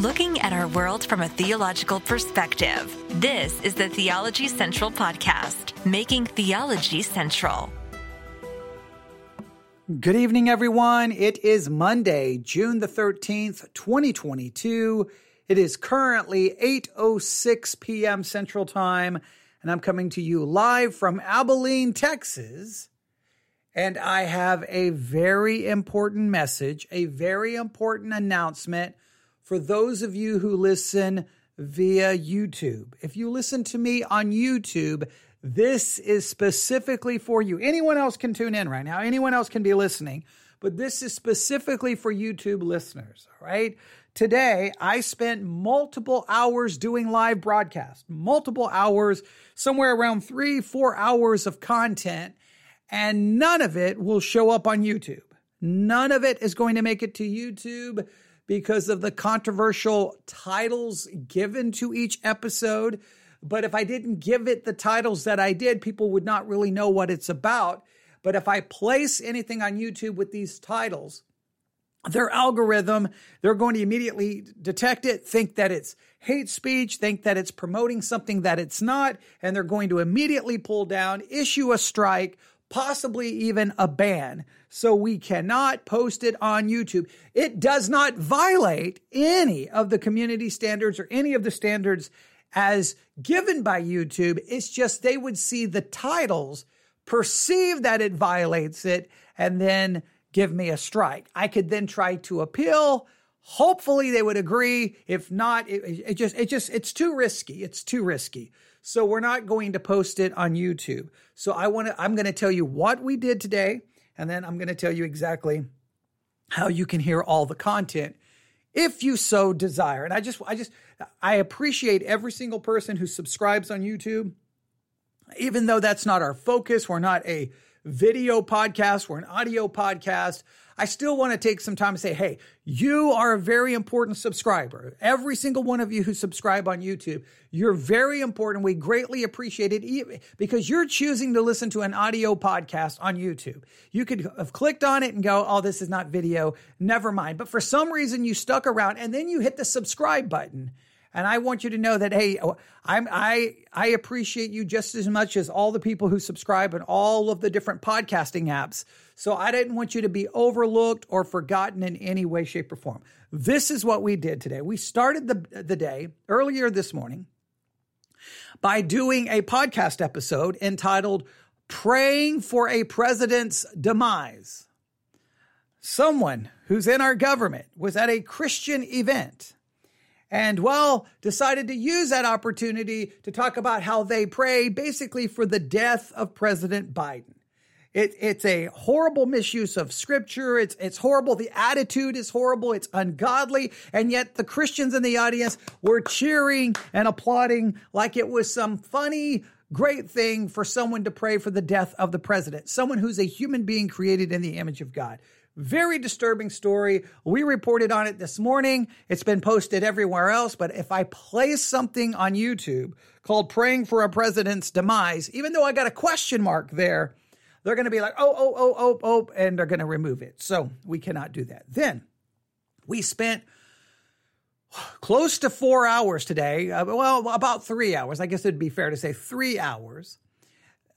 looking at our world from a theological perspective. This is the Theology Central Podcast, making theology central. Good evening, everyone. It is Monday, June the 13th, 2022. It is currently 8.06 p.m. Central Time, and I'm coming to you live from Abilene, Texas. And I have a very important message, a very important announcement for those of you who listen via YouTube. If you listen to me on YouTube, this is specifically for you. Anyone else can tune in right now, anyone else can be listening, but this is specifically for YouTube listeners, all right? Today, I spent multiple hours doing live broadcast, multiple hours, somewhere around three, four hours of content, and none of it will show up on YouTube. None of it is going to make it to YouTube because of the controversial titles given to each episode. But if I didn't give it the titles that I did, people would not really know what it's about. But if I place anything on YouTube with these titles, their algorithm, they're going to immediately detect it, think that it's hate speech, think that it's promoting something that it's not, and they're going to immediately pull down, issue a strike, possibly even a ban. So we cannot post it on YouTube. It does not violate any of the community standards or any of the standards as given by YouTube. It's just they would see the titles, perceive that it violates it, and then give me a strike. I could then try to appeal. Hopefully they would agree. If not, it, it just, it just, it's too risky. It's too risky. So we're not going to post it on YouTube. So I want to, I'm going to tell you what we did today. And then I'm going to tell you exactly how you can hear all the content if you so desire. And I just, I just, I appreciate every single person who subscribes on YouTube. Even though that's not our focus, we're not a video podcast, we're an audio podcast. I still want to take some time to say, hey, you are a very important subscriber. Every single one of you who subscribe on YouTube, you're very important. We greatly appreciate it because you're choosing to listen to an audio podcast on YouTube. You could have clicked on it and go, oh, this is not video. Never mind. But for some reason, you stuck around and then you hit the subscribe button. And I want you to know that hey, I'm I I appreciate you just as much as all the people who subscribe and all of the different podcasting apps. So I didn't want you to be overlooked or forgotten in any way, shape, or form. This is what we did today. We started the the day earlier this morning by doing a podcast episode entitled Praying for a President's Demise. Someone who's in our government was at a Christian event and well, decided to use that opportunity to talk about how they pray basically for the death of President Biden. It, it's a horrible misuse of scripture. It's, it's horrible. The attitude is horrible. It's ungodly. And yet the Christians in the audience were cheering and applauding like it was some funny, great thing for someone to pray for the death of the president, someone who's a human being created in the image of God. Very disturbing story. We reported on it this morning. It's been posted everywhere else. But if I place something on YouTube called Praying for a President's Demise, even though I got a question mark there, they're going to be like, oh, oh, oh, oh, oh, and they're going to remove it. So we cannot do that. Then we spent close to four hours today. Uh, well, about three hours. I guess it'd be fair to say three hours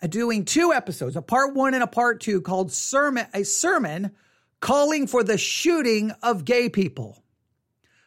uh, doing two episodes, a part one and a part two called sermon, a sermon calling for the shooting of gay people.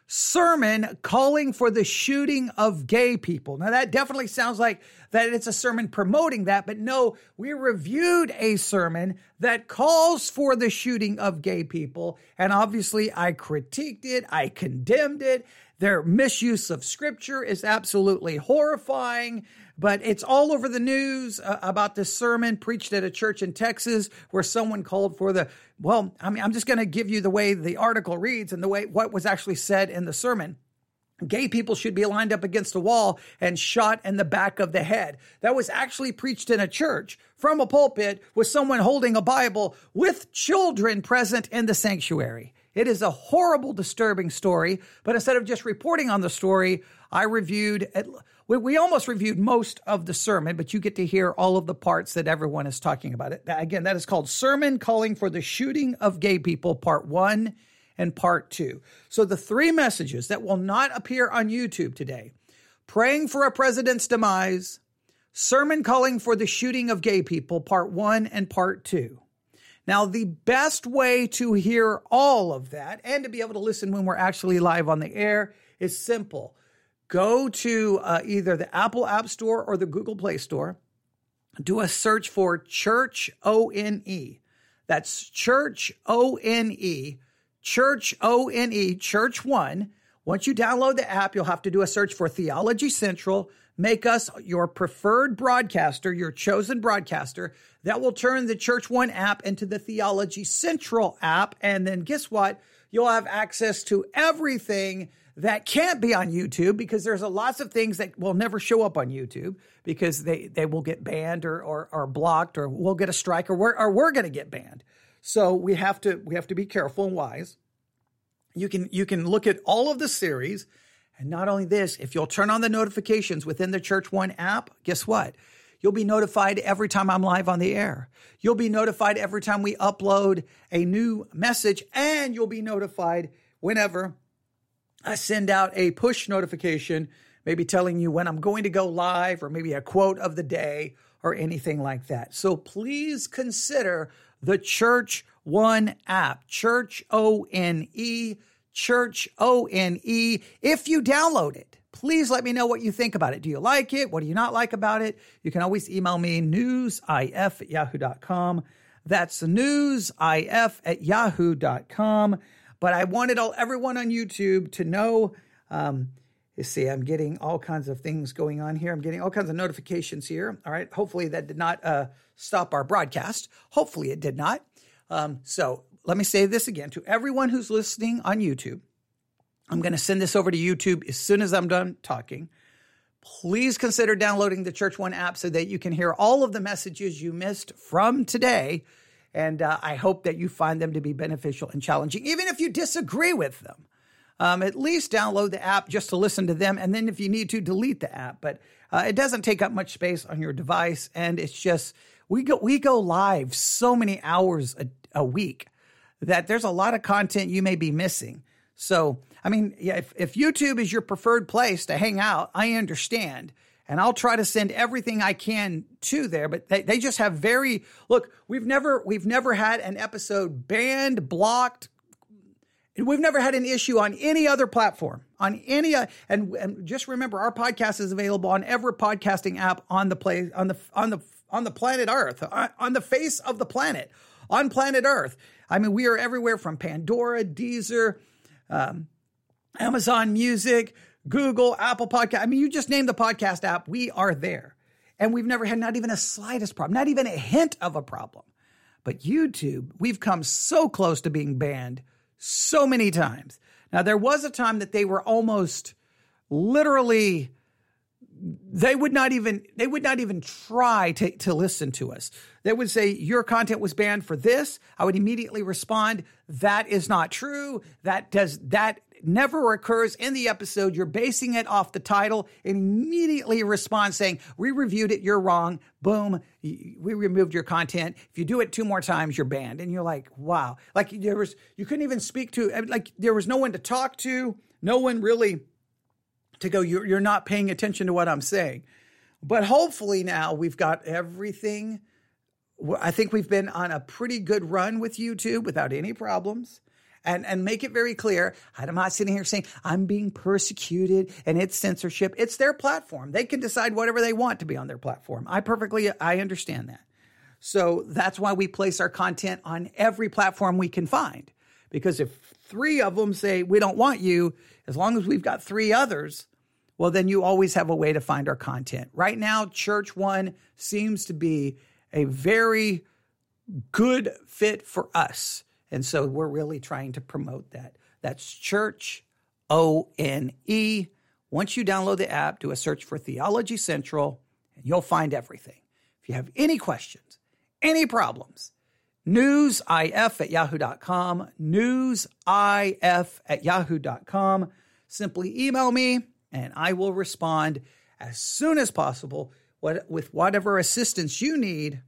Sermon calling for the shooting of gay people. Now, that definitely sounds like that it's a sermon promoting that, but no, we reviewed a sermon that calls for the shooting of gay people. And obviously, I critiqued it, I condemned it. Their misuse of scripture is absolutely horrifying but it's all over the news uh, about this sermon preached at a church in Texas where someone called for the, well, I mean, I'm just going to give you the way the article reads and the way what was actually said in the sermon. Gay people should be lined up against a wall and shot in the back of the head. That was actually preached in a church from a pulpit with someone holding a Bible with children present in the sanctuary. It is a horrible, disturbing story, but instead of just reporting on the story, I reviewed, we, we almost reviewed most of the sermon, but you get to hear all of the parts that everyone is talking about. It again, that is called Sermon Calling for the Shooting of Gay People, Part One and part two. So the three messages that will not appear on YouTube today praying for a president's demise, sermon calling for the shooting of gay people, part one and part two. Now, the best way to hear all of that and to be able to listen when we're actually live on the air is simple. Go to uh, either the Apple App Store or the Google Play Store. Do a search for Church O N E. That's Church O N E. Church O N E, Church One. Once you download the app, you'll have to do a search for Theology Central. Make us your preferred broadcaster, your chosen broadcaster. That will turn the Church One app into the Theology Central app. And then guess what? You'll have access to everything that can't be on YouTube because there's a lots of things that will never show up on YouTube because they, they will get banned or, or, or blocked or we'll get a strike or we're, or we're going to get banned. So we have to we have to be careful and wise. You can you can look at all of the series and not only this, if you'll turn on the notifications within the Church One app, guess what? You'll be notified every time I'm live on the air. You'll be notified every time we upload a new message and you'll be notified whenever I send out a push notification, maybe telling you when I'm going to go live or maybe a quote of the day or anything like that. So please consider the Church One app, Church O N E, Church O N E. If you download it, please let me know what you think about it. Do you like it? What do you not like about it? You can always email me newsif at yahoo.com. That's newsif at yahoo.com. But I wanted all everyone on YouTube to know. Um, you see, I'm getting all kinds of things going on here. I'm getting all kinds of notifications here. All right. Hopefully that did not uh, stop our broadcast. Hopefully it did not. Um, so let me say this again to everyone who's listening on YouTube. I'm going to send this over to YouTube as soon as I'm done talking. Please consider downloading the Church One app so that you can hear all of the messages you missed from today and uh, I hope that you find them to be beneficial and challenging, even if you disagree with them. Um, at least download the app just to listen to them. And then if you need to, delete the app. But uh, it doesn't take up much space on your device. And it's just, we go, we go live so many hours a, a week that there's a lot of content you may be missing. So, I mean, yeah, if, if YouTube is your preferred place to hang out, I understand and I'll try to send everything I can to there. But they, they just have very look. We've never we've never had an episode banned, blocked. We've never had an issue on any other platform, on any, uh, and, and just remember, our podcast is available on every podcasting app on the play on the on the on the planet Earth, uh, on the face of the planet, on planet Earth. I mean, we are everywhere from Pandora, Deezer, um, Amazon Music, Google, Apple Podcast. I mean, you just name the podcast app, we are there. And we've never had not even a slightest problem, not even a hint of a problem. But YouTube, we've come so close to being banned so many times. Now, there was a time that they were almost literally they would not even they would not even try to, to listen to us they would say your content was banned for this i would immediately respond that is not true that does that never occurs in the episode. You're basing it off the title and immediately respond saying, We reviewed it, you're wrong. Boom, we removed your content. If you do it two more times, you're banned. And you're like, Wow. Like there was, you couldn't even speak to, like there was no one to talk to, no one really to go, You're, you're not paying attention to what I'm saying. But hopefully now we've got everything. I think we've been on a pretty good run with YouTube without any problems and, and make it very clear. I'm not sitting here saying I'm being persecuted and it's censorship. It's their platform. They can decide whatever they want to be on their platform. I perfectly, I understand that. So that's why we place our content on every platform we can find. Because if three of them say we don't want you, as long as we've got three others, well, then you always have a way to find our content. Right now, Church One seems to be a very good fit for us. And so we're really trying to promote that. That's Church O N E. Once you download the app, do a search for Theology Central, and you'll find everything. If you have any questions, any problems, newsif at yahoo.com, newsif at yahoo.com. Simply email me and I will respond as soon as possible with whatever assistance you need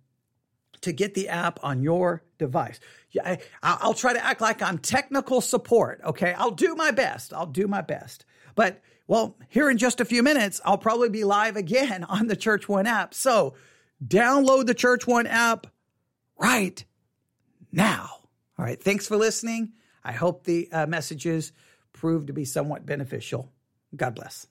to get the app on your device. I, will try to act like I'm technical support. Okay. I'll do my best. I'll do my best. But well, here in just a few minutes, I'll probably be live again on the Church One app. So download the Church One app right now. All right. Thanks for listening. I hope the uh, messages prove to be somewhat beneficial. God bless.